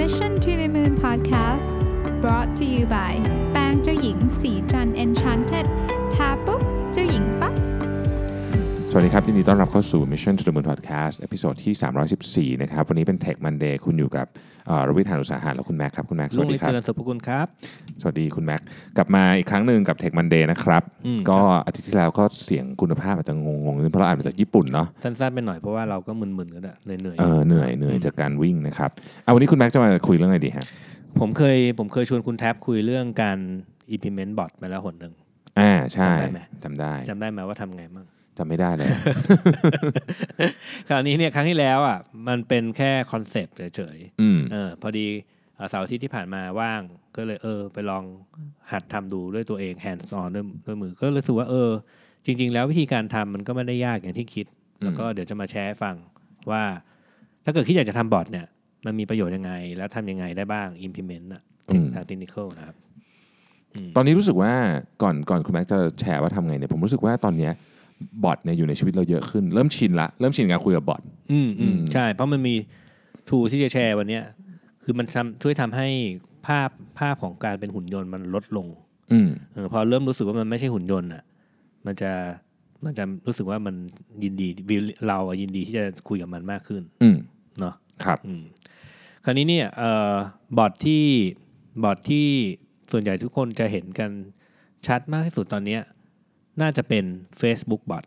Mission to the Moon Podcast brought to you by แปรงเจ้าหญิงสีจัน Enchanted วัสดีครับยินดีต้อนรับเข้าสู่ Mission to the Moon Podcast เอพิโซดที่ 314 นะครับ วันนี้เป็น Tech Monday คุณอยู่กับเอ่อรวิทยานุสาหะและคุณแม็กครับ คุณแม็กสลุวังสดีลิครับเจริญสุภกุลครับ สวัสดีคุณแม็กกลับมาอีกครั้งหนึ่งกับ Tech Monday นะครับอืมก็อาทิตย์ที่แล้วก็เสียงคุณภาพอาจจะงงๆนิดเพราะเราอ่านมาจากญี่ปุ่นเนาะสั้นๆไปหน่อยเพราะว่าเราก็มึนๆกันอะเหนื่อยเออเหนื่อยเหนื่อยจากการวิ่งนะครับเอาวันนี้คุณแม็กจะมาคุยเรื่องอะไรดีฮะๆผมเคยผมเคยชวนคุณแท็บคุยเรื่องการ implement bot มาแล้วหนหนึ่งอ่าใช่จำได้ไหมจำได้จำได้ไหมว่าทำไงมั่ง จำไม่ได้เลยคราวนี้เนี่ยครั้งที่แล้วอะมันเป็นแค่คอนเซปต์เฉยอืมๆเออพอดีเอ่อเสาร์อาทิตย์ที่ผ่านมาว่างก็เลยเออ ไปลองหัดทำดูด้วยตัวเอง hands on ด้วยด้วยมือก็รู้สึกว่าเออ จริง ๆ แล้ววิธีการทำมันก็ไม่ได้ยากอย่างที่คิด แล้วก็เดี๋ยวจะมาแชร์ให้ฟังว่า ถ้าเกิดคิดอยากจะทำบอทเนี่ย มันมีประโยชน์ยังไง แล้วทำยังไงได้บ้าง implement อะทาง technical นะครับ ตอนนี้รู้สึกว่าก่อนก่อนคุณแม็กจะแชร์ว่าทำไงเนี่ยผมรู้สึกว่าตอนเนี้ย บอทเนี่ยอยู่ในชีวิตเราเยอะขึ้น เริ่มชินละเริ่มชินกับการคุยกับบอทอืมอืมอืมใช่ เพราะมันมีทูที่จะแชร์วันเนี้ยคือมันทำช่วยทำให้ภาพภาพของการเป็นหุ่นยนต์มันลดลง อืมเออพอเริ่มรู้สึกว่ามันไม่ใช่หุ่นยนต์อะ มันจะมันจะรู้สึกว่ามันยินดีวิวเราอะยินดีที่จะคุยกับมันมากขึ้น อืมเนาะครับอืมคราวนี้เนี่ยเอ่อบอทที่บอทที่ส่วนใหญ่ทุกคนจะเห็นกันชัดมากที่สุดตอนเนี้ย น่าจะเป็น Facebook บอท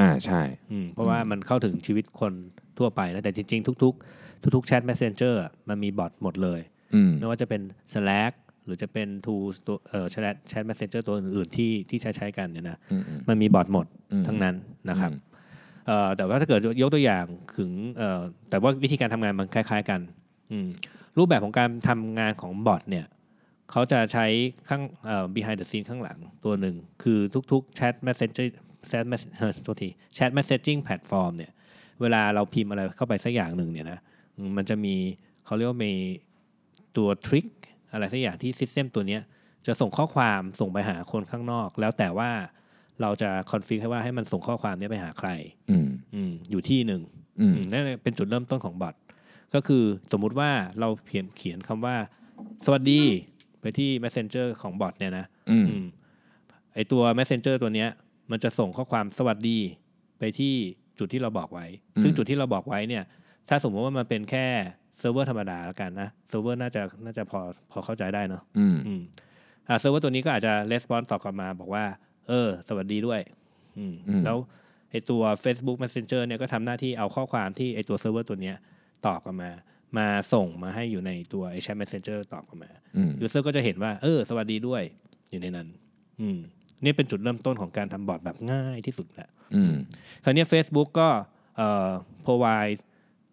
อ่าใช่อืมเพราะว่ามันเข้าถึงชีวิตคนทั่วไปนะแต่จริง ๆ ทุก ๆ ทุกๆแชท Messenger อะมันมีบอทหมดเลยอืมไม่ว่าจะเป็น Slack หรือจะเป็น Tools ตัวเอ่อแชทแชท Messenger ตัวอื่นๆที่ที่ใช้ใช้กันเนี่ยนะอืมอืมมันมีบอทหมดอืมทั้งนั้นนะครับอืมเอ่อแต่ว่าถ้าเกิดยกตัวอย่างถึงเอ่อแต่ว่าวิธีการทำงานมันคล้าย ๆ กันอืมรูปแบบของการทำงานของบอทเนี่ย เขาจะใช้ข้างเอ่อ behind the scene ข้างหลังตัวหนึ่ง คือทุกๆ chat messenger chat mess เอ่อโทษที chat messaging platform เนี่ย เวลาเราพิมพ์อะไรเข้าไปสักอย่างหนึ่งเนี่ยนะอืมมันจะมีเขาเรียกว่ามีตัวทริคอะไรสักอย่างที่ system ตัวเนี้ยจะส่งข้อความส่งไปหาคนข้างนอก แล้วแต่ว่าเราจะคอนฟิกให้ว่าให้มันส่งข้อความเนี้ยไปหาใครอืมอืมอยู่ที่หนึ่งอืมอืมนั่นเป็นจุดเริ่มต้นของบอทก็คือสมมุติว่าเราเขียนเขียนคำว่า สวัสดี ไปที่ messenger ของบอทเนี่ยนะอืมอืมไอตัว messenger ตัวเนี้ย มันจะส่งข้อความสวัสดี ไปที่จุดที่เราบอกไว้ ซึ่งจุดที่เราบอกไว้เนี่ย ถ้าสมมติว่ามันเป็นแค่เซิร์ฟเวอร์ธรรมดาแล้วกันนะเซิร์ฟเวอร์น่าจะน่าจะพอพอเข้าใจได้เนาะอืมอืมอ่าเซิร์ฟเวอร์ตัวนี้ก็อาจจะ response ตอบกลับมาบอกว่า เออ สวัสดีด้วยอืมอืมแล้วไอตัว Facebook Messenger เนี่ยก็ทำหน้าที่เอาข้อความที่ไอตัวเซิร์ฟเวอร์ตัวเนี้ยตอบกลับมา มาส่งมาให้อยู่ในตัวไอแชท Messenger ตอบกลับมาอืม user ก็จะเห็นว่า เออ สวัสดีด้วย อยู่ในนั้น อืมนี่เป็นจุดเริ่มต้นของการทำบอทแบบง่ายที่สุดแหละอืมคราวนี้ Facebook ก็เอ่อ provide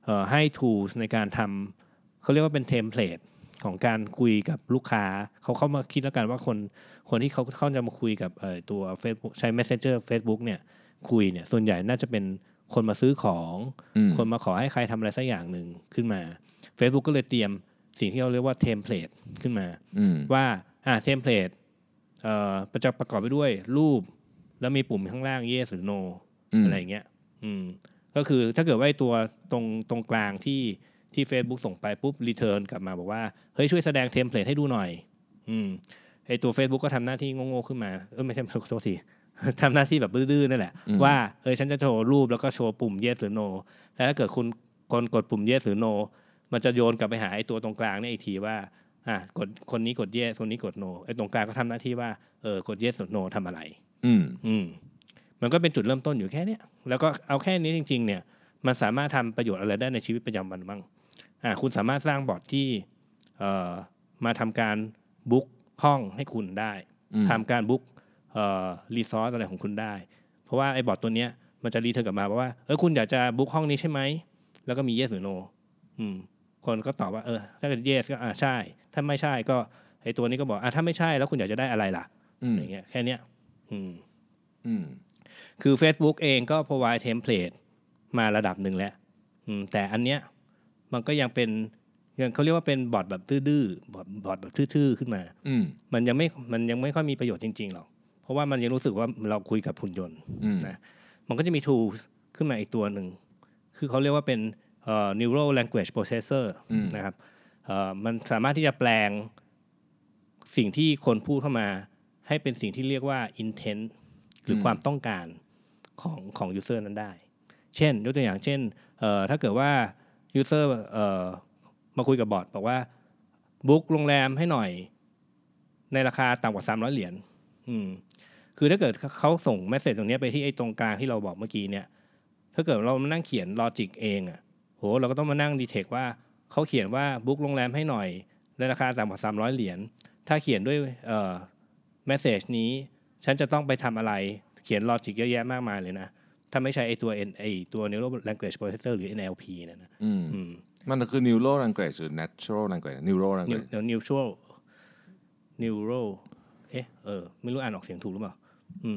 เอ่อให้ tools ในการทำเขาเรียกว่าเป็นเทมเพลตของการคุยกับลูกค้า เขาเข้ามาคิดแล้วกันว่าคนคนที่เขาเข้าจะมาคุยกับเอ่อตัว Facebook ใช้ Messenger Facebook เนี่ยคุยเนี่ยส่วนใหญ่น่าจะเป็นคนมาซื้อของอืมคนมาขอให้ใครทำอะไรสักอย่างหนึ่งขึ้นมา Facebook ก็เลยเตรียมสิ่งที่เราเรียกว่า template ขึ้นมาอืมว่าอ่า template เอ่อจะประกอบไปด้วยรูป แล้วมีปุ่มข้างล่าง yes หรือ no อืมอะไรอย่างเงี้ยอืมก็คือถ้าเกิดว่าไอ้ตัวตรงตรงกลางที่ที่ Facebook ส่งไปปุ๊บ return กลับมาบอกว่าเฮ้ยช่วยแสดง template ให้ดูหน่อย อืมไอ้ตัว Facebook ก็ทำหน้าที่โง่ๆขึ้นมาเออไม่ใช่โทษทีทำหน้าที่แบบดื้อๆนั่นแหละอืมว่าเฮ้ยฉันจะโชว์รูปแล้วก็โชว์ปุ่ม yes หรือ no แต่ถ้าเกิดคุณคนกดปุ่ม yes หรือ no มันจะโยนกลับไปหาไอ้ตัวตรงกลางเนี่ยอีกทีว่าอะกดคนนี้กด yes คนนี้กด no ไอ้ตรงกลางก็ทำหน้าที่ว่าเออกด yes หรือ no ทำอะไร อืมอืมมันก็เป็นจุดเริ่มต้นอยู่แค่เนี้ยแล้วก็เอาแค่นี้จริง ๆ เนี่ย มันสามารถทำประโยชน์อะไรได้ในชีวิตประจำวันบ้างอ่าคุณสามารถสร้างบอทที่เอ่อมาทำการบุ๊กห้องให้คุณได้อืมทำการบุ๊กเอ่อรีซอสอะไรของคุณได้ เพราะว่าไอ้บอทตัวเนี้ยมันจะรีเทิร์นกลับมาว่าเออคุณอยากจะบุ๊กห้องนี้ใช่ไหมแล้วก็มี yes หรือ no อืม คนก็ตอบว่าเออถ้าเกิด yes ก็อ่าใช่ ถ้าไม่ใช่ก็ไอ้ตัวนี้ก็บอกอ่าถ้าไม่ใช่แล้วคุณอยากจะได้อะไรล่ะอืมอย่างเงี้ยแค่เนี้ยอืมอืมคือ Facebook เองก็ provide template มาระดับหนึ่งแล้วอืมแต่อันเนี้ยมันก็ยังเป็นยังเขาเรียกว่าเป็นบอทแบบดื้อๆบอทบอทแบบทื่อๆขึ้นมา อืมมันยังไม่มันยังไม่ค่อยมีประโยชน์จริงๆหรอกเพราะว่ามันยังรู้สึกว่าเราคุยกับหุ่นยนต์อืมนะมันก็จะมี tools ขึ้นมาอีกตัวหนึ่ง คือเขาเรียกว่าเป็นเอ่อ neural language processor อืมนะครับเอ่อมันสามารถที่จะแปลงสิ่งที่คนพูดเข้ามา ให้เป็นสิ่งที่เรียกว่า intent หรือความต้องการของของ user นั้นได้ เช่น ยกตัวอย่างเช่นเอ่อถ้าเกิดว่า user เอ่อมาคุยกับ bot บอกว่า book โรงแรมให้หน่อยในราคาต่ำกว่า 300 เหรียญอืมคือถ้าเกิดเขาส่ง message ตรงเนี้ยไปที่ไอ้ตรงกลางที่เราบอกเมื่อกี้เนี่ย ถ้าเกิดเรามานั่งเขียน logic เองอะ โหเราก็ต้องมานั่ง detect ว่าเขาเขียนว่า book โรงแรมให้หน่อยในราคาต่ำกว่า 300 เหรียญถ้าเขียนด้วยเอ่อ message นี้ ฉันจะต้องไปทำอะไรเขียน logic เยอะแยะมากมายเลยนะ ถ้าไม่ใช่ไอตัว N ไอตัว Neural Language Processor หรือ NLP เนี่ยนะอืมอืมมันคือ neural language หรือ natural language neural language Neu- neutral neural เอ๊ะเออไม่รู้อ่านออกเสียงถูกหรือเปล่า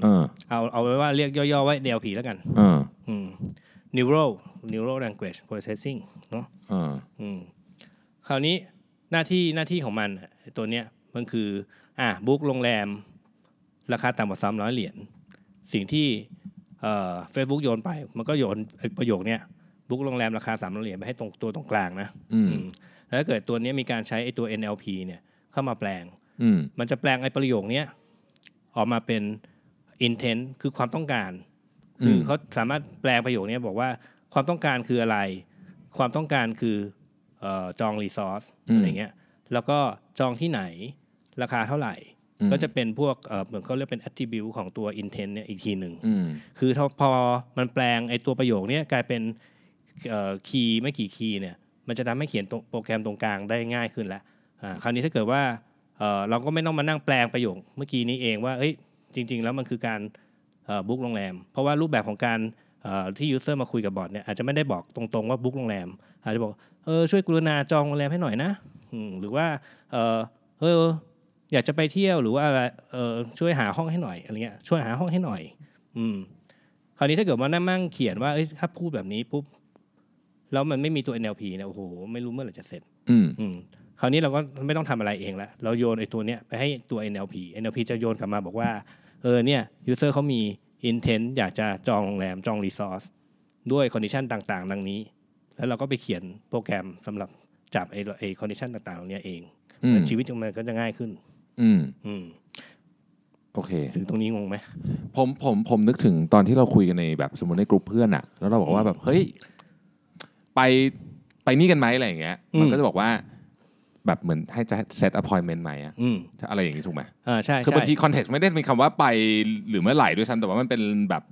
เออเอาเอาไว้ว่าเรียกย่อๆไว้ NLP แล้วกันเอออืม neural neural language processing เนาะเอออืมคราวนี้หน้าที่หน้าที่ของมันอะไอ้ตัวเนี้ยมันคือ อะบุ๊กโรงแรม ราคาต่ำกว่าสามร้อยเหรียญสิ่งที่เอ่อเฟซบุ๊กโยนไป มันก็โยนไอ้ประโยคเนี้ยบุ๊กโรงแรมราคาสามร้อยเหรียญไปให้ตรงตัวตรงกลางนะอืมอืมแล้วถ้าเกิดตัวเนี้ยมีการใช้ไอ้ตัว NLP เนี่ยเข้ามาแปลงอืมมันจะแปลงไอ้ประโยคเนี้ยออกมาเป็น intent คือความต้องการ คือเขาสามารถแปลงประโยคเนี้ยบอกว่าความต้องการคืออะไร ความต้องการคือเออจองรีซอสอืมอะไรเงี้ย แล้วก็จองที่ไหนราคาเท่าไหร่อืมก็จะเป็นพวกเอ่อเหมือนเขาเรียกเป็น attribute ของตัว intent เนี่ยอีกทีหนึ่งอืมคือถ้าพอมันแปลงไอ้ตัวประโยคเนี้ยกลายเป็น key ไม่กี่ key เนี่ย มันจะทำให้เขียนตรงโปรแกรมตรงกลางได้ง่ายขึ้นแล้วอ่าคราวนี้ถ้าเกิดว่าเอ่อเราก็ไม่ต้องมานั่งแปลงประโยคเมื่อกี้นี้เองว่าเอ้ยจริง ๆ แล้วมันคือการ book โรงแรม เพราะว่ารูปแบบของการเอ่อที่ user มาคุยกับ bot เนี่ยอาจจะไม่ได้บอกตรงๆว่า book โรงแรม อาจจะบอกเออช่วยกรุณาจองโรงแรมให้หน่อยนะอืมหรือว่าเออเอออยากจะไปเที่ยวหรือว่าอะไรเออช่วยหาห้องให้หน่อยอะไรเงี้ยช่วยหาห้องให้หน่อย อืมคราวนี้ถ้าเกิดว่านั่งมั่งเขียนว่าเอ้ยถ้าพูดแบบนี้ปุ๊บแล้วมันไม่มีตัว NLP เนี่ยโอ้โหไม่รู้เมื่อไหร่จะเสร็จ อืมอืมคราวนี้เราก็ไม่ต้องทำอะไรเองละเราโยนไอ้ตัวเนี้ยไปให้ตัว NLP NLP จะโยนกลับมาบอกว่า เออเนี่ย user เขามี intent อยากจะจองโรงแรมจอง resource ด้วย condition ต่างๆ ดังนี้ แล้วเราก็ไปเขียนโปรแกรมสำหรับจับไอ้ไอ้ condition ต่างๆเหล่านี้เองอืม ชีวิตของมันก็จะง่ายขึ้น อืม อืมโอเค ถึงตรงนี้งงไหม ผมผมผมนึกถึงตอนที่เราคุยกันในแบบสมมติในกลุ่มเพื่อนอะแล้วเราบอกว่าแบบเฮ้ยไปไปนี่กันไหมอะไรอย่างเงี้ย มันก็จะบอกว่า แบบเหมือนให้จะ set appointment ไหมอะอืมอะไรอย่างงี้ถูกไหมอ่าใช่คือใช่บางที context ไม่ได้มีคำว่าไปหรือเมื่อไหร่ด้วยซ้ำแต่ว่ามันเป็นแบบ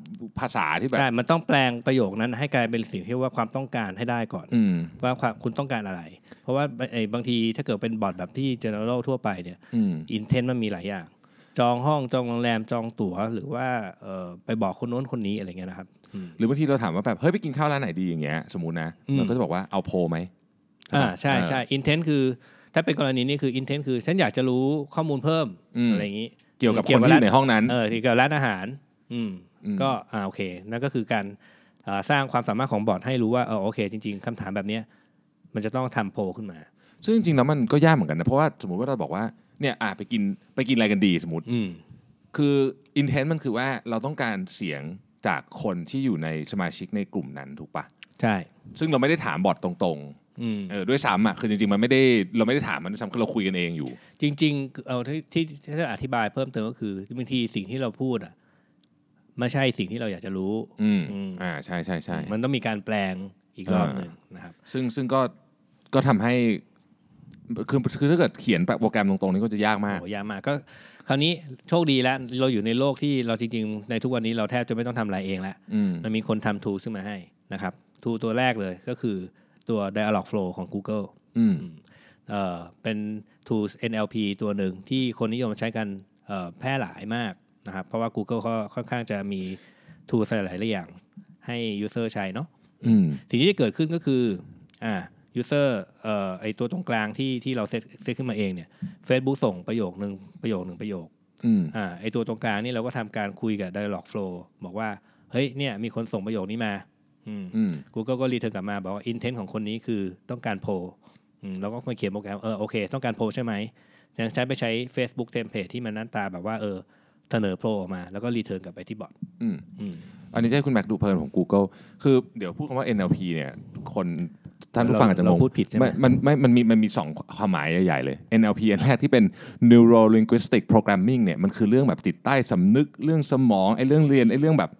ภาษาที่แบบใช่มันต้องแปลงประโยคนั้นให้กลายเป็นสิ่งที่ว่าความต้องการให้ได้ก่อนอืมว่าความคุณต้องการอะไร เพราะว่าไอ้บางทีถ้าเกิดเป็นบอร์ดแบบที่ general ทั่วไปเนี่ยอืม intent มันมีหลายอย่าง จองห้องจองโรงแรมจองตั๋วหรือว่าเอ่อไปบอกคนโน้นคนนี้อะไรเงี้ยนะครับอืมหรือบางทีเราถามว่าแบบเฮ้ยไปกินข้าวร้านไหนดีอย่างเงี้ยสมมตินะอืมมันก็จะบอกว่าเอาโพลไหมอ่าปะใช่ใช่ intent คือ ถ้าเป็นกรณีนี้คือ intent คือ ฉันอยากจะรู้ข้อมูลเพิ่มอืมอะไรอย่างนี้ เกี่ยวกับคนที่อยู่ในห้องนั้นเออที่เกี่ยวกับร้านอาหารอืมอืมก็อ่าโอเค นั่นก็คือการอ่าสร้างความสามารถของบอร์ดให้รู้ว่าเออโอเค จริง ๆคำถามแบบเนี้ยมันจะต้องทำโพลขึ้นมา ซึ่งจริงๆแล้วมันก็ยากเหมือนกันนะเพราะว่าสมมติว่าเราบอกว่าเนี่ยอะไปกินไปกินอะไรกันดีสมมติอืมคือ intent มันคือว่าเราต้องการเสียงจากคนที่อยู่ในสมาชิกในกลุ่มนั้นถูกปะใช่ ซึ่งเราไม่ได้ถามบอทตรงอืมๆ เออด้วยซ้ำอะคือจริงๆมันไม่ได้เราไม่ได้ถามมันด้วยซ้ำคือเราคุยกันเองอยู่ จริง ๆ เอาที่ที่ที่จะอธิบายเพิ่มเติมก็คือบางทีสิ่งที่เราพูดอะไม่ใช่สิ่งที่เราอยากจะรู้ อืมอืมอ่าใช่ใช่ใช่มันต้องมีการแปลงอีกรอบหนึ่งนะครับซึ่งซึ่งก็ก็ทำให้คือคือถ้าเกิดเขียนโปรแกรมตรงๆนี่ก็จะยากมาก โอ้ยากมากก็คราวนี้โชคดีแล้วเราอยู่ในโลกที่เราจริงๆ ในทุกวันนี้เราแทบจะไม่ต้องทำอะไรเองแล้ว อืม มันมีคนทำ tool ขึ้นมาให้นะครับทูตัวแรกเลยก็คือ ตัว Dialog Flow ของ Google อืมเอ่อเป็น tools NLP ตัวหนึ่งที่คนนิยมใช้กันเอ่อแพร่หลายมากนะครับ เพราะว่า Google เขาค่อนข้างจะมี tools หลายๆอย่างให้ user ใช้เนาะอืมสิ่งที่จะเกิดขึ้นก็คืออ่า user เอ่อไอตัวตรงกลางที่ที่เราเซตเซตขึ้นมาเองเนี่ย Facebook ส่งประโยคหนึ่งประโยคหนึ่งประโยคอืมอ่าไอตัวตรงกลางนี่เราก็ทำการคุยกับ Dialog Flow บอกว่า เฮ้ยเนี่ยมีคนส่งประโยคนี้มา อืมอืม Google ก็ return กลับมาบอกว่า intent ของคนนี้คือต้องการโพลอืมแล้วก็มาเขียนโปรแกรมเออโอเค ต้องการโพลใช่ไหมยังใช้ไปใช้ Facebook template ที่มันหน้าตาแบบว่าเออเสนอโพลออกมา แล้วก็ return กลับไปที่ botอืมอืมอันนี้จะให้คุณแม็กดูเพลินของ Google คือเดี๋ยวพูดคำว่า NLP เนี่ยคนท่านผู้ฟังอาจจะงเรางพูดผิดใช่ไหมมันมันมันมีมันมีสองความหมายใหญ่ๆเลย NLP อันแรกที่เป็น Neuro Linguistic Programming เนี่ยมันคือเรื่องแบบจิตใต้สำนึกเรื่องสมองไอ้เรื่องเรียนไอ้เรื่องแบบ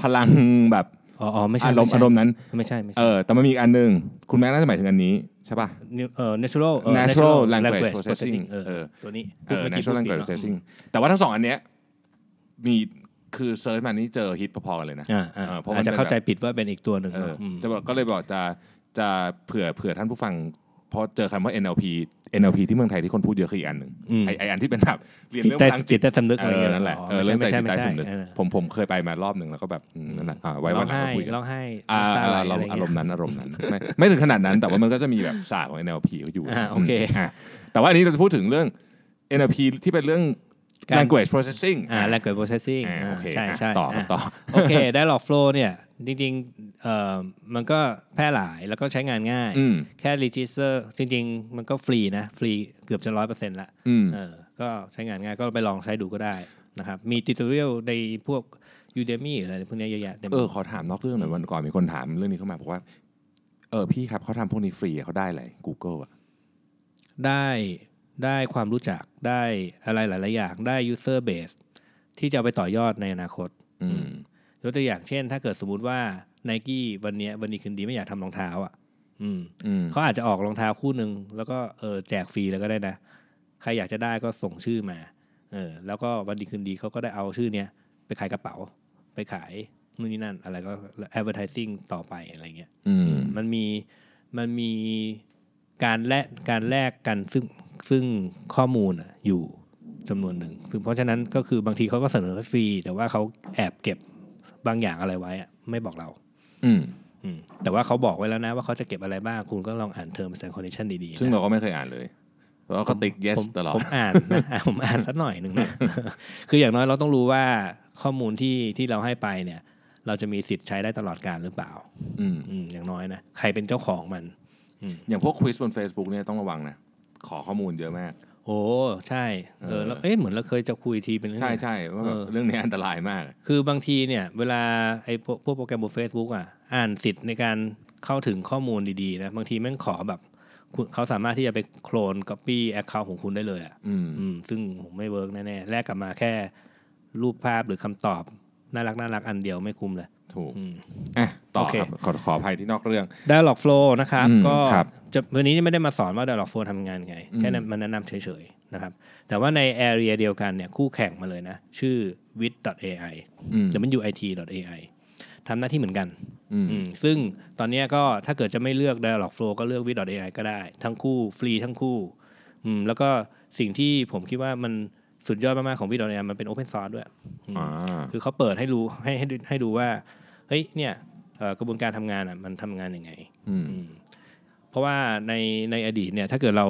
พลังแบบ อ๋ออ๋อไม่ใช่อารมณ์ไใช่อารมณ์นั้นไม่ใช่ไม่เอใช่อแต่มันมีอีกอันหนึ่งคุณแม็กน่าจะหมายถึงอันนี้ใช่ป่ะ New- เอ่อ natural เอ่อ Natural Language Processing เออเออตัวนี้เออเมื่อกี้ natural พูดผิด language เนอะ processing แต่ว่าทั้งสองอันเนี้ยมีคือ search มานี่เจอฮิตพอๆกันเลยนะอ่าอ่าเออเพราะมันอาจจะเป็นเข้าใจแบบผิดว่าเป็นอีกตัวหนึ่งเออเนอะมจะบอกก็เลยบอกจะจะเผื่อเผื่อท่านผู้ฟังเพราะเจอคำว่า NLP NLP ที่เมืองไทยที่คนพูดเยอะคืออีกอันหนึ่งอืมไอไออันที่เป็นแบบเรียนจิตเรื่องใต้พลังจิจิตตใต้สำนึกเออะไรอเงี้ยนั่นแหละอ๋อเออไม่เรื่องใจใช่จิตไม่ใต้ใช่สำนึกเออผมผมเคยไปมารอบหนึ่งแล้วก็แบบอืมนั่นแหละอ่าไว้ร้วัอนงหลังไห้มาคุยกันร้องไห้อ่าน้ำตาเอไหลออะไรอารมเงี้ยณ์นั้นอารมณ์นั้นไม่ไม่ถึงขนาดนั้นแต่ว่ามันก็จะมีแบบศาสตร์ของ NLP เขาอยู่อ่าโอเคมะแต่ว่าอันนี้เราจะพูดถึงเรื่อง NLP ที่เป็นเรื่องการ language processing อ่า language processing อ่าอ่าโอเคใช่อะใช่ต่ออะต่อโอเค dialog flow เนี่ย จริงๆเอ่อมันก็แพร่หลายแล้วก็ใช้งานง่าย อืม แค่ register จริง ๆ มันก็ฟรีนะ ฟรีเกือบจะร้อยเปอร์เซ็นต์ละอืม เออก็ใช้งานง่ายก็ไปลองใช้ดูก็ได้นะครับ มี tutorial ในพวก Udemy หรืออะไรพวกเนี้ยเยอะแยะเต็มไปเอหมอดขอถามนอกเรื่องหน่อยวันก่อนมีคนถามเรื่องนี้เข้ามาบอกว่า เออพี่ครับเขาทำพวกนี้ฟรีอะเขาได้อะไร Google อะ ได้ได้ความรู้จักได้อะไรหลาย ๆ อย่างได้ user base ที่จะเอาไปต่อยอดในอนาคต อืม ยกตัวอย่างเช่น ถ้าเกิดสมมุติว่า n i กี้วันเนี้ยวันนี้คืนดีไม่อยากทำรองเท้าอะอืมอืมเขาอาจจะออกรองเท้าคู่หนึ่งแล้วก็เออแจกฟรีแล้วก็ได้นะ ใครอยากจะได้ก็ส่งชื่อมา เออ แล้วก็วันดีคืนดีเขาก็ได้เอาชื่อเนี้ยไปขายกระเป๋า ไปขายนู่นนี่นั่น อะไรก็ advertising ต่อไปอะไรเงี้ยอืมมันมีมันมีการแลกการแลกกันซึ่งซึ่งข้อมูลอะอยู่จำนวนหนึ่งซึ่งเพราะฉะนั้นก็คือบางทีเขาก็เสนอฟรีแต่ว่าเขาแอบเก็บ บางอย่างอะไรไว้อะไม่บอกเรา อืมอืมแต่ว่าเขาบอกไว้แล้วนะว่าเขาจะเก็บอะไรบ้าง คุณก็ลองอ่าน terms and condition ดีๆนะซึ่งเราก็ไม่เคยอ่านเลยแล้วก็ติ๊ก yes ผมตลอด ผมอ่านนะอะผมอ่านสักหน่อยหนึ่งนะ คืออย่างน้อยเราต้องรู้ว่าข้อมูลที่ที่เราให้ไปเนี่ย เราจะมีสิทธิ์ใช้ได้ตลอดการหรือเปล่า อืม อืมอย่างน้อยนะใครเป็นเจ้าของมัน อย่างพวกควิสบน Facebook เนี่ยต้องระวังนะ ขอข้อมูลเยอะมาก โอ้ใช่เออเออแล้วเอ๊ะเหมือนเราเคยจะคุยทีเป็นเรื่องใช่ใช่ว่าแบบเออเรื่องนี้อันตรายมาก คือบางทีเนี่ย เวลาไอ้พวกพวกโปรแกรมบน Facebook อะอ่านสิทธิ์ในการเข้าถึงข้อมูลดีๆนะบางทีแม่งขอแบบคุณเขาสามารถที่จะไปโคลน copy account ของคุณได้เลยอะอืมอืมซึ่งผมไม่เวิร์กแน่ๆแลกกลับมาแค่รูปภาพหรือคำตอบ น่ารักน่ารักอันเดียวไม่คุ้มเลยถูกอืมอะต่อโอเคครับขอขออภัยที่นอกเรื่อง Dialog Flow นะครับอืมก็ครับจะวันนี้ไม่ได้มาสอนว่า Dialog Flow ทำงานยังไง แค่นั้นอืมมันแนะนำเฉยๆนะครับแต่ว่าใน area เดียวกันเนี่ยคู่แข่งมาเลยนะ ชื่อ wit.ai อืม wit.ai ทำหน้าที่เหมือนกันอืมอืมซึ่งตอนเนี้ยก็ถ้าเกิดจะไม่เลือก Dialog Flow ก็เลือก wit.ai ก็ได้ ทั้งคู่ฟรีทั้งคู่อืมแล้วก็สิ่งที่ผมคิดว่ามัน สุดยอดมากๆของ wit.ai มันเป็น open source ด้วยอ่าคือเขาเปิดให้รู้ให้ให้ดูให้ดูว่าเฮ้ยเนี่ยเอ่อกระบวนการทำงานอะมันทำงานยังไงอืมอืมเพราะว่าในในอดีตเนี่ยถ้าเกิดเรา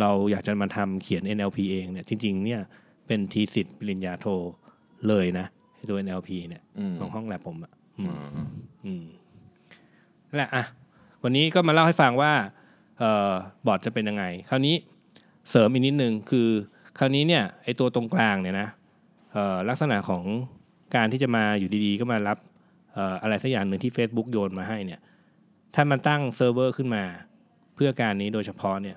เราอยากจะมาทำเขียน NLP เองเนี่ยจริง ๆ เนี่ยเป็นทีสิทธิ์ปริญญาโทเลยนะตัว NLP เนี่ยอืมของห้องแลบผมอะอืมอ่าอืมนั่นแหละอะวันนี้ก็มาเล่าให้ฟังว่าเอ่อ bot จะเป็นยังไง คราวนี้เสริมอีกนิดนึงคือ คราวนี้เนี่ยไอตัวตรงกลางเนี่ยนะเอ่อลักษณะของการที่จะมาอยู่ดีๆ ก็มารับเอ่ออะไรสักอย่างหนึ่งที่ Facebook โยนมาให้เนี่ยถ้ามันตั้งเซิร์ฟเวอร์ขึ้นมาเพื่อการนี้โดยเฉพาะเนี่ย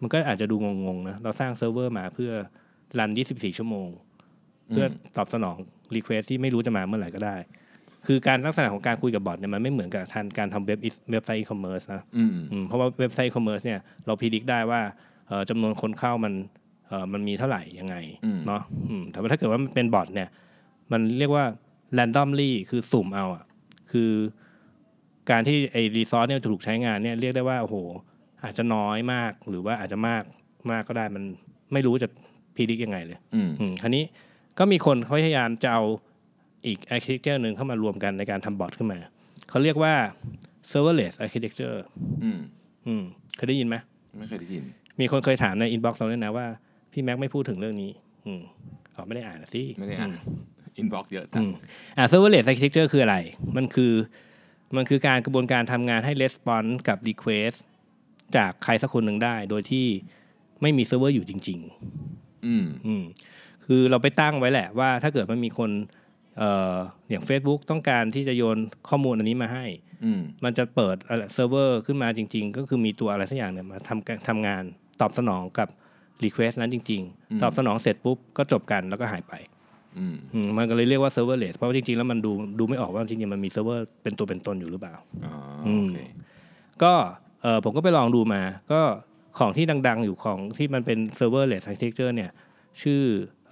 มันก็อาจจะดูงงๆนะเราสร้างเซิร์ฟเวอร์มาเพื่อ run 24 ชั่วโมง เพื่อตอบสนอง request ที่ไม่รู้จะมาเมื่อไหร่ก็ได้ คือการลักษณะของการคุยกับบอทเนี่ยมันไม่เหมือนกับการการทำเว็บเว็บไซต์อีคอมเมิร์ซนะอืมอืมเพราะว่าเว็บไซต์อีคอมเมิร์ซเนี่ยเรา predict ได้ว่าเอ่อจำนวนคนเข้ามันเอ่อ มันมีเท่าไหร่ยังไงอืมเนาะอืมแต่ว่าถ้าเกิดว่ามันเป็นบอทเนี่ย มันเรียกว่า randomly คือสุ่มเอาอะคือการที่ไอ้ resource เนี่ยถูกใช้งานเนี่ยเรียกได้ว่าโอ้โห อาจจะน้อยมากหรือว่าอาจจะมากมากก็ได้มันไม่รู้จะ predict ยังไงเลยอืมอืมคราวนี้ก็มีคนเขาพยายามจะเอาอีก architecture หนึ่งเข้ามารวมกันในการทำบอทขึ้นมา เขาเรียกว่า serverless architecture อืม อืม เคยได้ยินไหมไม่เคยได้ยิน มีคนเคยถามใน inbox เราด้วยนะว่า พี่แม็กไม่พูดถึงเรื่องนี้ อืมอ๋อไม่ได้อ่านนะสิไม่ได้อ่านอินบ็อกเยอะจัอืงมอ่า serverless architecture คืออะไร มันคือมันคือการกระบวนการทำงานให้ response กับ request จากใครสักคนหนึ่งได้ โดยที่ไม่มีเซิร์ฟเวอร์อยู่จริง ๆ อืมอืคือเราไปตั้งไว้แหละว่าถ้าเกิดมันมีคนเอ่ออย่าง Facebook ต้องการที่จะโยนข้อมูลอันนี้มาให้อืมมันจะเปิดเซิร์ฟเวอร์ขึ้นมาจริง ๆ ก็คือมีตัวอะไรสักอย่างเนี่ยมาทำการทำงานตอบสนองกับ request นั้นจริงอืมๆตอบสนองเสร็จปุ๊บก็จบกันแล้วก็หายไปอืมอืมมันก็เลยเรียกว่า serverless เพราะว่าจริง ๆ แล้วมันดูดูไม่ออกว่าจริงๆมันมีเซิร์ฟเวอร์เป็นตัวเป็นตนอยู่หรือเปล่าอ๋ออืมโอเคก็เออผมก็ไปลองดูมา ก็ของที่ดัง ๆ อยู่ของที่มันเป็น serverless architecture เนี่ยชื่อ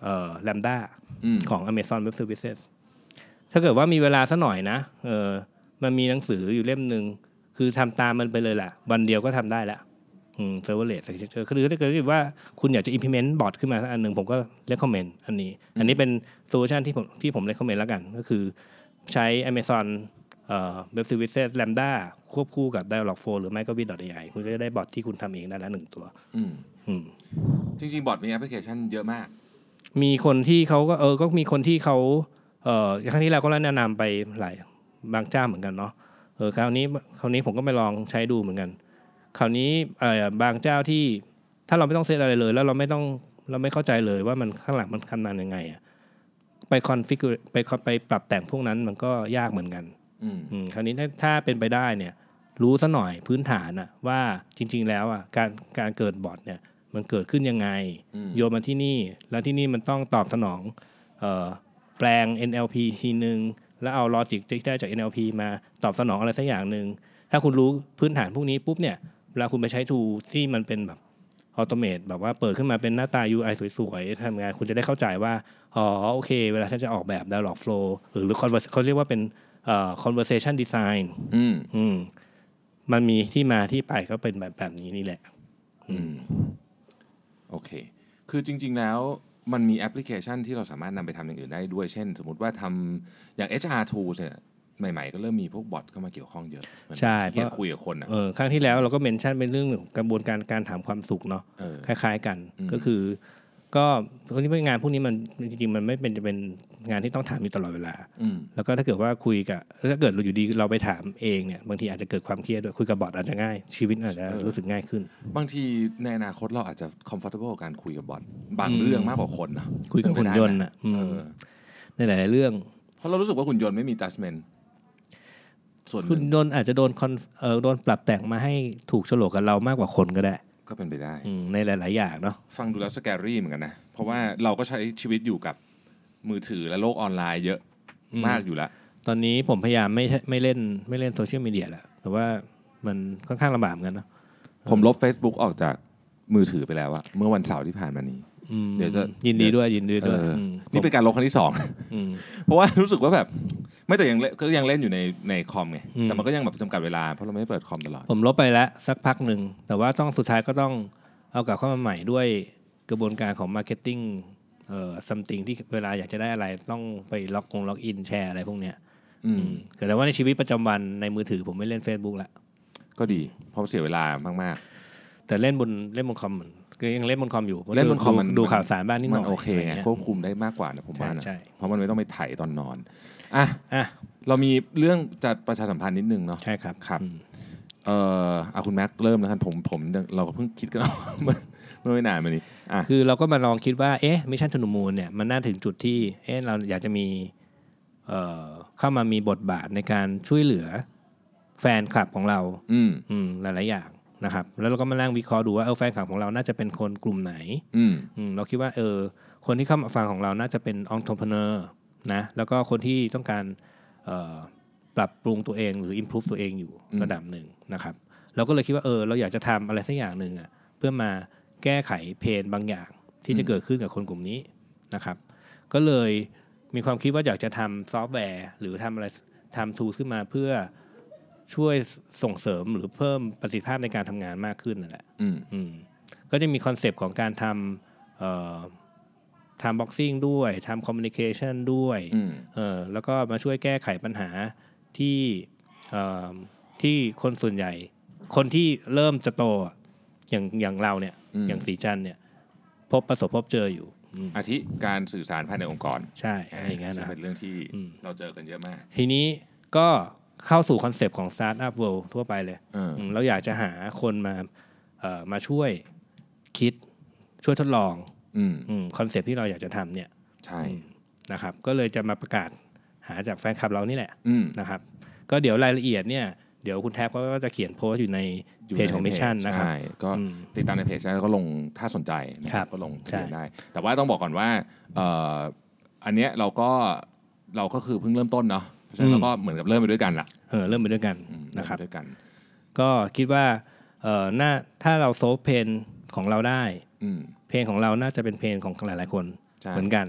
เอ่อ Lambda อืมของ Amazon Web Services ถ้าเกิดว่ามีเวลาสักหน่อยนะเออมันมีหนังสืออยู่เล่มหนึ่งคือทำตามมันไปเลยแหละวันเดียวก็ทำได้แล้ว อืม serverless architecture คือถ้าเกิดว่าคุณอยากจะ implement bot ขึ้นมาสักอันหนึ่งผมก็ recommend อันนี้ อันนี้เป็น solution ที่ผมที่ผม recommend แล้วกัน ก็คือใช้ Amazon เอ่อ Web Services Lambda ควบคู่กับ Dialogflow หรือไม่ก็ Bit.ai คุณก็จะได้บอทที่คุณทำเองได้แล้วหนึ่งตัวอืมอืมจริง ๆ บอทมีแอปพลิเคชันเยอะมาก มีคนที่เขาก็เออก็มีคนที่เขาเออครั้งที่แล้วก็แนะนำไปหลายบางเจ้าเหมือนกันเนาะเออคราวนี้คราวนี้ผมก็ไปลองใช้ดูเหมือนกัน คราวนี้เออบางเจ้าที่ถ้าเราไม่ต้องเซตอะไรเลย แล้วเราไม่ต้องเราไม่เข้าใจเลยว่ามันข้างหลังมันคำนานยังไงอะไป config ไปไปปรับแต่งพวกนั้นมันก็ยากเหมือนกันอืมอืมคราวนี้ถ้าถ้าเป็นไปได้เนี่ย รู้ซะหน่อยพื้นฐานอะว่าจริง ๆ แล้วอะการการเกิดบอทเนี่ยมันเกิดขึ้นยังไงอืมโยนมาที่นี่ แล้วที่นี่มันต้องตอบสนองเอ่อแปลง NLP ทีหนึ่งแล้วเอา logic ที่ได้จาก NLP มาตอบสนองอะไรสักอย่างหนึ่งถ้าคุณรู้พื้นฐานพวกนี้ปุ๊บเนี่ยเว ลาคุณไปใช้ tool ที่มันเป็นแบบ automate แบบว่าเปิดขึ้นมาเป็นหน้าตา UI สวยๆทำงานคุณจะได้เข้าใจว่า อ๋อโอเค เวลาฉันจะออกแบบ dialog flow หรือหรือ convers เขาเรียกว่าเป็นเอ่อ conversation design อืมอืมมันมีที่มาที่ไปก็เป็นแบบแบบนี้นี่แหละ อืมโอเค คือจริง ๆ แล้วมันมีแอปพลิเคชันที่เราสามารถนำไปทำอย่างอื่นได้ด้วย เช่น สมมติว่าทำอย่าง HR tools เนี่ย ใหม่ๆ ก็เริ่มมีพวกบอทเข้ามาเกี่ยวข้องเยอะเหมือนใช่ที่เพราะคุยกับคนอะเออครั้งที่แล้วเราก็เมนชั่นเป็นเรื่องของกระบวนการการถามความสุขเนาะเออคล้าย ๆ กันอืมก็คือ ก็วันนี้งานพวกนี้มันจริงๆมันไม่เป็นจะเป็นงานที่ต้องถามอยู่ตลอดเวลาอืมแล้วก็ถ้าเกิดว่าคุยกับถ้าเกิดเราอยู่ดีเราไปถามเองเนี่ยบางทีอาจจะเกิดความเครียดด้วยคุยกับบอทอาจจะง่ายชีวิตอาจจะเออรู้สึกง่ายขึ้น บางทีในอนาคตเราอาจจะ comfortable กับการคุยกับบอทบางอืมเรื่องมากกว่าคนนะคุยกับหุ่นยนต์อะอืมเออในหลายๆเรื่อง เพราะเรารู้สึกว่าหุ่นยนต์ไม่มี judgment ส่วนหคุนึ่ณงโดนอาจจะโดนคอนเออโดนปรับแต่งมาให้ถูกโฉลกกับเรามากกว่าคนก็ได้ ก็เป็นไปได้อืมในหลาย ๆ อย่างเนาะฟังดูแล้ว scary เหมือนกันนะ เพราะว่าเราก็ใช้ชีวิตอยู่กับมือถือและโลกออนไลน์เยอะมากอยู่แล้วตอนนี้ผมพยายามไม่ไม่เล่นไม่เล่นโซเชียลมีเดียแล้วแต่ว่ามันค่อนข้างลำบากเหมือนกันเนาะผมลบ Facebook ออกจากมือถือไปแล้วอะเมื่อวันเสาร์ที่ผ่านมานี้อืม เดี๋ยวจะยินดีด้วยยินดีด้วยเอออืมนี่เป็นการลบครั้งที่สองอืมเพราะว่ารู้สึกว่าแบบ ไม่แต่ยังเล่นก็ยังเล่นอยู่ในในคอมไงอืมแต่มันก็ยังแบบจำกัดเวลาเพราะเราไม่ได้เปิดคอมตลอด ผมลบไปแล้วสักพักหนึ่ง แต่ว่าต้องสุดท้ายก็ต้องเอากลับเข้ามาใหม่ด้วยกระบวนการของ marketing เอ่อ something ที่เวลาอยากจะได้อะไรต้องไปล็อกกงล็อกอินแชร์อะไรพวกเนี้ยอืมอืมแต่ว่าในชีวิตประจำวันในมือถือผมไม่เล่น Facebook ละก็ดีเพราะเสียเวลามาก แต่เล่นบนเล่นบนคอมมันก็ยังเล่นบนคอมอยู่เล่นบนคอมดูมันดูมันข่าวสารบ้างนิดๆหน่อยๆโอเคอะไรไงงี้ยควบคุมได้มากกว่านะผมว่านะใช่ใช่เพราะมันไม่ต้องไปไถตอนนอนอะอะเรามีเรื่องจะประชาสัมพันธ์นิดนึงเนาะใช่ครับครับอืมเอ่อเอาคุณแม็กเริ่มแล้วกันผมผมเราก็เพิ่งคิดกันเมื่อเมื่อไม่นานมานี้อะคือเราก็มาลองคิดว่าเอ๊ะมิชชั่นธนูมูลเนี่ยมันน่าถึงจุดที่เอ๊ะเราอยากจะมีเอ่อเข้ามามีบทบาทในการช่วยเหลือแฟนคลับของเรา อืมอืมหลายๆอย่าง นะครับแล้วเราก็มานั่งวิเคราะห์ดูว่าเออแฟนคลับของเราน่าจะเป็นคนกลุ่มไหนอืมอืมเราคิดว่าเออคนที่เข้ามาฟังของเราน่าจะเป็นองค์ท p เนอร์นะแล้วก็คนที่ต้องการเอ่อปรับปรุงตัวเองหรือ improve ตัวเองอยู่อืมระดับหนึ่งนะครับเราก็เลยคิดว่าเออเราอยากจะทำอะไรสักอย่างหนึ่งอะเพื่อมาแก้ไข pain บางอย่างที่จะเกิดขึ้นกับคนกลุ่มนี้นะครับ ก็เลยมีความคิดว่าอยากจะทำซอฟต์แวร์ หรือทำอะไรทำ tool ขึ้นมาเพื่อ ช่วยส่งเสริมหรือเพิ่มประสิทธิภาพในการทำงานมากขึ้นนั่นแหละอืมอืมก็จะมีคอนเซปต์ของการทำเอ่อทำบ็อกซิ่งด้วยทำ communication ด้วยอืมเออแล้วก็มาช่วยแก้ไขปัญหาที่เอ่อที่คนส่วนใหญ่ คนที่เริ่มจะโตอะอย่างอย่างเราเนี่ยอืมอย่างสีจันเนี่ย พบประสบพบเจออยู่อืมอาทิการสื่อสารภายในองค์กร ใช่อะไรอย่างเงี้ยซึ่งเป็นเรื่องที่อืมเราเจอกันเยอะมาก ทีนี้ก็ เข้าสู่คอนเซปต์ของ Startup World ทั่วไปเลยเอออืมเราอยากจะหาคนมาเอ่อมาช่วยคิดช่วยทดลองอืมคอนเซปต์ที่เราอยากจะทำเนี่ยใช่อืมนะครับ ก็เลยจะมาประกาศหาจากแฟนคลับเรานี่แหละอืมนะครับ ก็เดี๋ยวรายละเอียดเนี่ยเดี๋ยวคุณแท็บเขาก็จะเขียนโพสต์อยู่ในอยู่เพจของ Mission นะครับใช่ก็อืมติดตามในเพจได้แล้วก็ลงถ้าสนใจนะคครัรับบก็ลงทะเบียนใช่ได้ แต่ว่าต้องบอกก่อนว่าเอ่ออันเนี้ยเราก็เราก็คือเพิ่งเริ่มต้นเนาะ เพราะฉะนั้นเราก็เหมือนกับเริ่มไปด้วยกันล่ะเออเริ่มไปด้วยกันอืมนะครับเมไปด้วยกัน ก็คิดว่าเออน่าถ้าเราโซฟเพนของเราได้อืมเพลงของเราน่าจะเป็นเพลงของหลาย ๆ คนใช่เหมือนกัน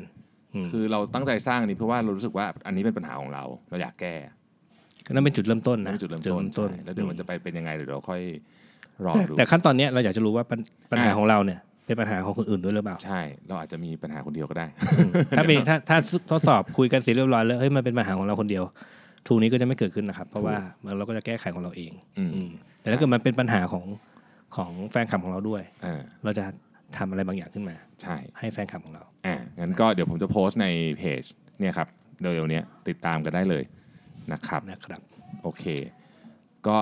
อืมคือเราตั้งใจสร้างอันนี้เพราะว่าเรารู้สึกว่าอันนี้เป็นปัญหาของเรา เราอยากแก้ก็นั่นเป็นจุดเริ่มต้นนั่นนะเป็นจุดเริ่มต้นใช่แล้วเดี๋ยวมันจะไปเป็นยังไงเดี๋ยวเราค่อยรอแต่ดูแต่ขั้นตอนเนี้ยเราอยากจะรู้ว่าปัญปัญหาอ่าของเราเนี่ย เป็นปัญหาของคนอื่นด้วยหรือเปล่า ใช่ เราอาจจะมีปัญหาคนเดียวก็ได้ ถ้าเป็นถ้าถ้าทดสอบคุยกันเสร็จเรียบร้อยแล้วเฮ้ยมันเป็นปัญหาของเราคนเดียวทูนี้ก็จะไม่เกิดขึ้นนะครับ เพราะว่ามันเราก็จะแก้ไขของเราเองอืมอืมแต่ถ้าเกิดมันเป็นปัญหาของของแฟนคลับของเราด้วยเออเราจะทำอะไรบางอย่างขึ้นมา ใช่ ให้แฟนคลับของเราอ่างั้นก็เดี๋ยวผมจะโพสต์ในเพจเนี่ยครับเร็วๆเนี้ยติดตามกันได้เลยนะครับนะครับโอเค ก็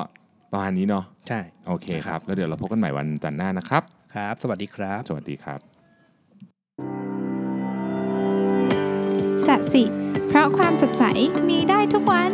ประมาณนี้เนาะใช่โอเคครับ แล้วเดี๋ยวเราพบกันใหม่วันจันทร์หน้านะครับ ครับ สวัสดีครับ สวัสดีครับสัสิ เพราะความสดใสมีได้ทุกวัน